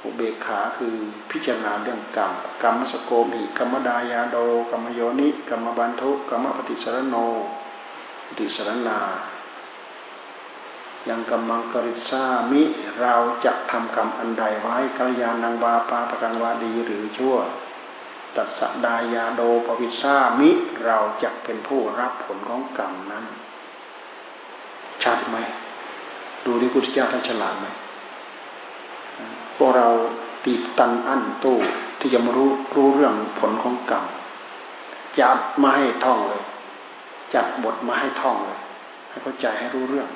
อุเบกขาคือพิจารณาเรื่องกรรม กรรมสโกมิกรรมดายาโดกรรมโยนิกรรมบันทุกรรมปฏิสรโนปฏิสรนายังกำมังกริซามิเราจะทำกรรมอันใดไว้กัลยาณังวาปาปกังวาดีหรือชั่วตัดสดายาโดปวิซามิเราจะเป็นผู้รับผลของกรรมนั้น ชัดไหม ดูที่พุทธเจ้าท่านฉลาดไหม พวกเราตีตันอั้นตู้ที่จะมารู้รู้เรื่องผลของกรรมจัดมาให้ท่องเลย จัดบทมาให้ท่องเลย ให้เข้าใจให้รู้เรื่อง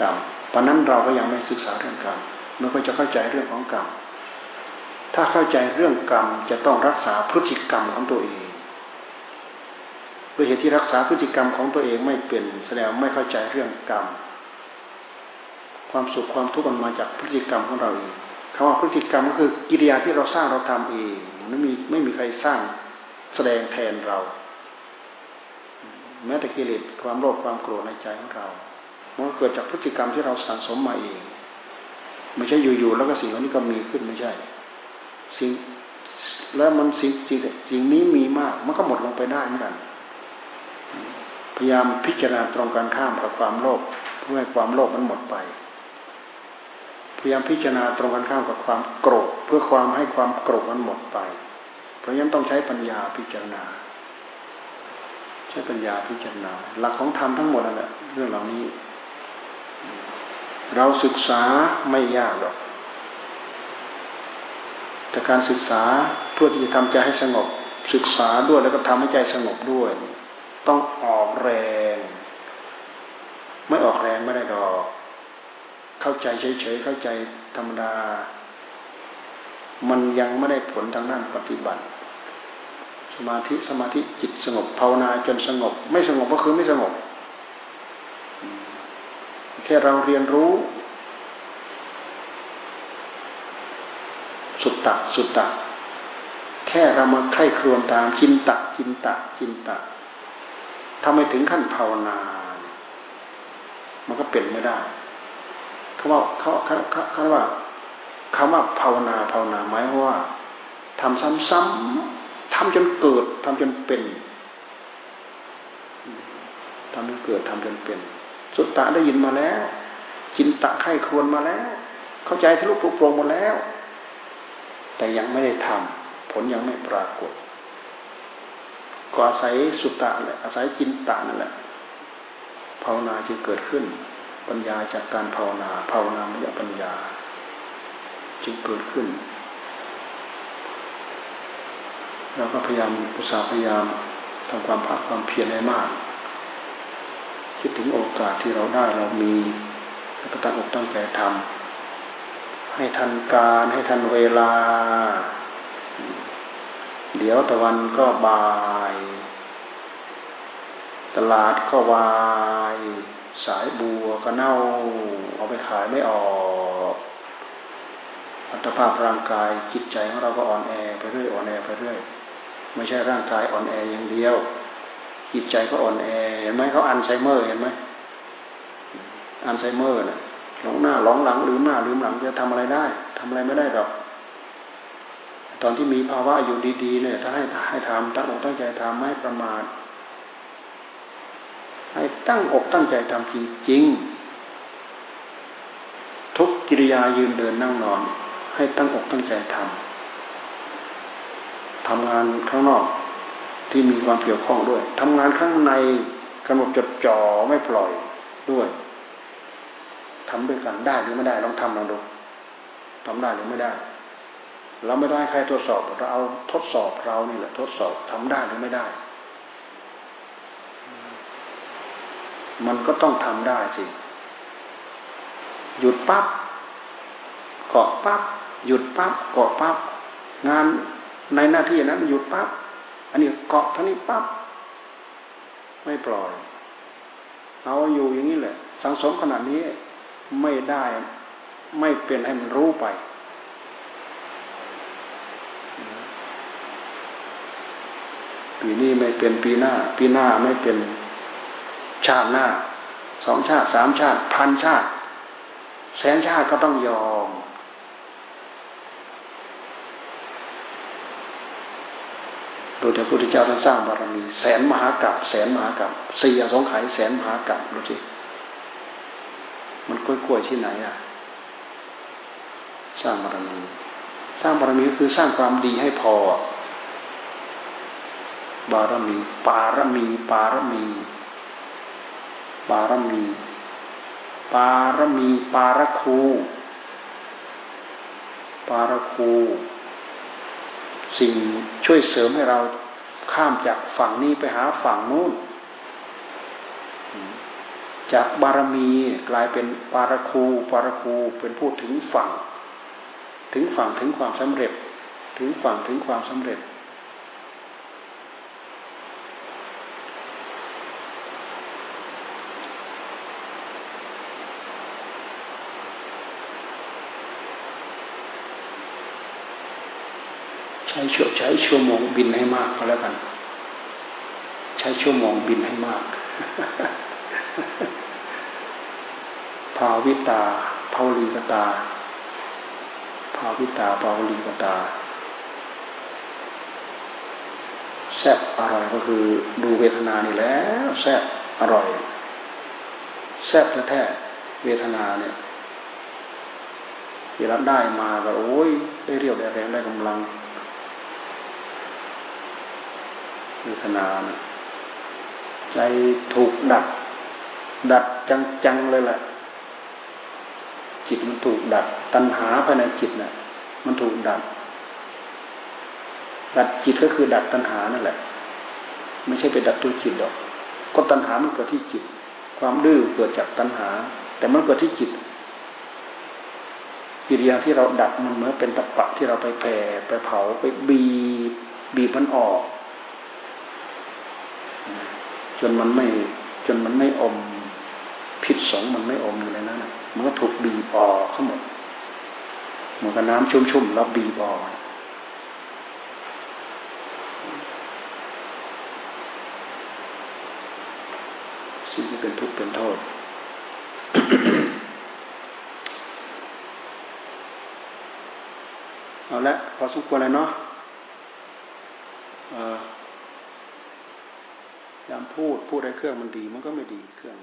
กรรมตอนนั้นเราก็ยังไม่ศึกษาเรื่องกรรมมันก็จะเข้าใจเรื่องของกรรมถ้าเข้าใจเรื่องกรรมจะต้องรักษาพฤติกรรมของตัวเองด้วยเหตุที่รักษาพฤติกรรมของตัวเองไม่เป็นแสดงไม่เข้าใจเรื่องกรรม ความสุขความทุกข์มันมาจากพฤติกรรมของเราเองคำว่าพฤติกรรมก็คือกิริยาที่เราสร้างเราทำเองไม่มีไม่มีใครสร้างแสดงแทนเรา แม้แต่กิเลสความโลภความโกรธในใจของเรามันเกิดจากพฤติกรรมที่เราสั่งสมมาเอง ไม่ใช่อยู่ๆแล้วก็สิ่งเหล่านี้ก็มีขึ้นไม่ใช่ สิ่งแล้วมันสิ่งสิ่งสิ่งนี้มีมาก มันก็หมดลงไปได้เหมือนกัน พยายามพิจารณาตรงกันข้ามกับความโลภเพื่อให้ความโลภมันหมดไป ยายามพิจารณาตรงกันข้ามกับความโกรธเพื่อความให้ความโกรธมันหมดไป เพราะฉะนั้นต้องใช้ปัญญาพิจารณา ใช้ปัญญาพิจารณา หลักของธรรมทั้งหมดนั่นแหละเรื่องเหล่านี้ เราศึกษาไม่ยากหรอก แต่การศึกษาเพื่อที่จะทำใจให้สงบ ศึกษาด้วยแล้วก็ทำให้ใจสงบด้วย ต้องออกแรง ไม่ออกแรงไม่ได้ดอก เข้าใจเฉยๆเข้าใจธรรมดา มันยังไม่ได้ผลทางด้านปฏิบัติ สมาธิสมาธิจิตสงบภาวนาจนสงบ ไม่สงบก็คือไม่สงบแค่เราเรียนรู้ สุตตะสุตตะแค่เรามาใคร่ครวญตามจินตะจินตะจินตะทำไมถึงขั้นภาวนา มันก็เป็นไม่ได้ เขาว่าเขาเขาเขาว่าคำว่าภาวนาภาวนาหมายว่าทำซ้ำๆทำจนเกิดทำจนเป็นทำจนเกิดทำจนเป็น สุตตะได้ยินมาแล้วจินตะไข้ควรมาแล้ว เข้าใจทะลุปลุกโปรงหมดแล้ว แต่ยังไม่ได้ทำผลยังไม่ปรากฏ ก็อาศัยสุตตะแหละอาศัยจินตะนั่นแหละภาวนาจึงเกิดขึ้น ปัญญาจากการภาวนา ภาวนามยปัญญา จึงเกิดขึ้น เราก็พยายามอุตสาห์พยายามทำความภาคความเพียรให้มาก คิดถึงโอกาสที่เราได้เรามีแล้วก็ตั้งอกตั้งใจทำให้ทันการให้ทันเวลา เดี๋ยวตะวันก็บาย ตลาดก็วาย สายบัวก็เน่า เอาไปขายไม่ออก อัตภาพร่างกายจิตใจของเราก็อ่อนแอไปเรื่อยอ่อนแอไปเรื่อย ไม่ใช่ร่างกายอ่อนแออย่างเดียว จิตใจก็อ่อนแอ เห็นไหมเขาอันไซเมอร์เห็นไหมอันไซเมอร์เนี่ยหลงหน้าหลงหลังลืมหน้าลืมหลังจะทำอะไรได้ทำอะไรไม่ได้หรอก ตอนที่มีภาวะอยู่ดีๆเนี่ยถ้าให้ให้ทำตั้งอกตั้งใจทำไม่ประมาท ให้ตั้งอกตั้งใจทำจริงๆทุกกิริยายืนเดินนั่งนอน ให้ตั้งอกตั้งใจทำทำงานข้างนอกที่มีความเกี่ยวข้องด้วย ทำงานข้างในกำหนดจดจ่อไม่ปล่อยด้วยทำด้วยกันได้หรือไม่ได้ลองทำลองดูทำได้หรือไม่ได้ เราไม่ได้ใครทดสอบเราเอาทดสอบเรานี่แหละ ทดสอบทำได้หรือไม่ได้ มันก็ต้องทำได้สิ หยุดปั๊บเกาะปั๊บหยุดปั๊บเกาะปั๊บงานในหน้าที่นั้นหยุดปั๊บอันนี้เกาะท่านี้ปั๊บไม่ปล่อยเอาอยู่อย่างนี้แหละ สังสมขนาดนี้ไม่ได้ไม่เป็นให้มันรู้ไป ปีนี้ไม่เป็นปีหน้า ปีหน้าไม่เป็น ชาติหน้าสองชาติสามชาติพันชาติ แสนชาติก็ต้องยอม โดูแต่พระพุทธเจ้าท่านสร้างบารมีแสนมหากรัปแสนมหากรัปสี่อสงไขยแสนมหากรัปดูสิมันกล้วยๆที่ไหนอะ สร้างบารมี สร้างบารมีก็คือสร้างความดีให้พอบารมี ปารมี ปารมี ปารมี ปารมี ปารคู ปารคู สิ่งช่วยเสริมให้เราข้ามจากฝั่งนี้ไปหาฝั่งนู้น จากบารมีกลายเป็นปารคู ปารคูเป็นพูดถึงฝั่ง ถึงฝั่งถึงความสำเร็จ ถึงฝั่งถึงความสำเร็จ ช้ชั่วใช้ชั่วโมงบินให้มากก็แล้วกัน ใช้ชั่วโมงบินให้มาก ภาวิตาภาวลีกตา ภาวิตาภาวลีกตาแซ่บอร่อยก็คือดูเวทนานี่แล้วแซ่บอร่อยแซ่บแท้เวทนาเนี่ยเวลาได้มาก็โอ้ยได้เรียวได้แรงได้กำลัง เวทนานะใจถูกดัด ดัดจังๆเลยแหละจิตมันถูกดัด ตัณหาภายในจิตนะ่ะ มันถูกดัด ดัดจิตก็คือดัดตัณหานั่นแหละ ไม่ใช่ไปดัดตัวจิตหรอก ก็ตัณหามันเกิดที่จิต ความดื้อเกิดจากตัณหา แต่มันเกิดที่จิตกิริยาที่เราดัดมันเหมือนเป็นตะปะที่เราไปแผ่ไปเผาไปบีบบีบมันออก จนมันไม่ จนมันไม่อม พิษสงมันไม่อมอยู่ในนั้นมันก็ถูกบีบออกทั้งหมดเหมือนกับน้ำชุ่มๆแล้วบีบออกสิ่งที่เป็นทุกข์เป็นโทษเอาละพอสมควรเลยเนาะยามพูด พูดให้เครื่องมันดี มันก็ไม่ดีเครื่อง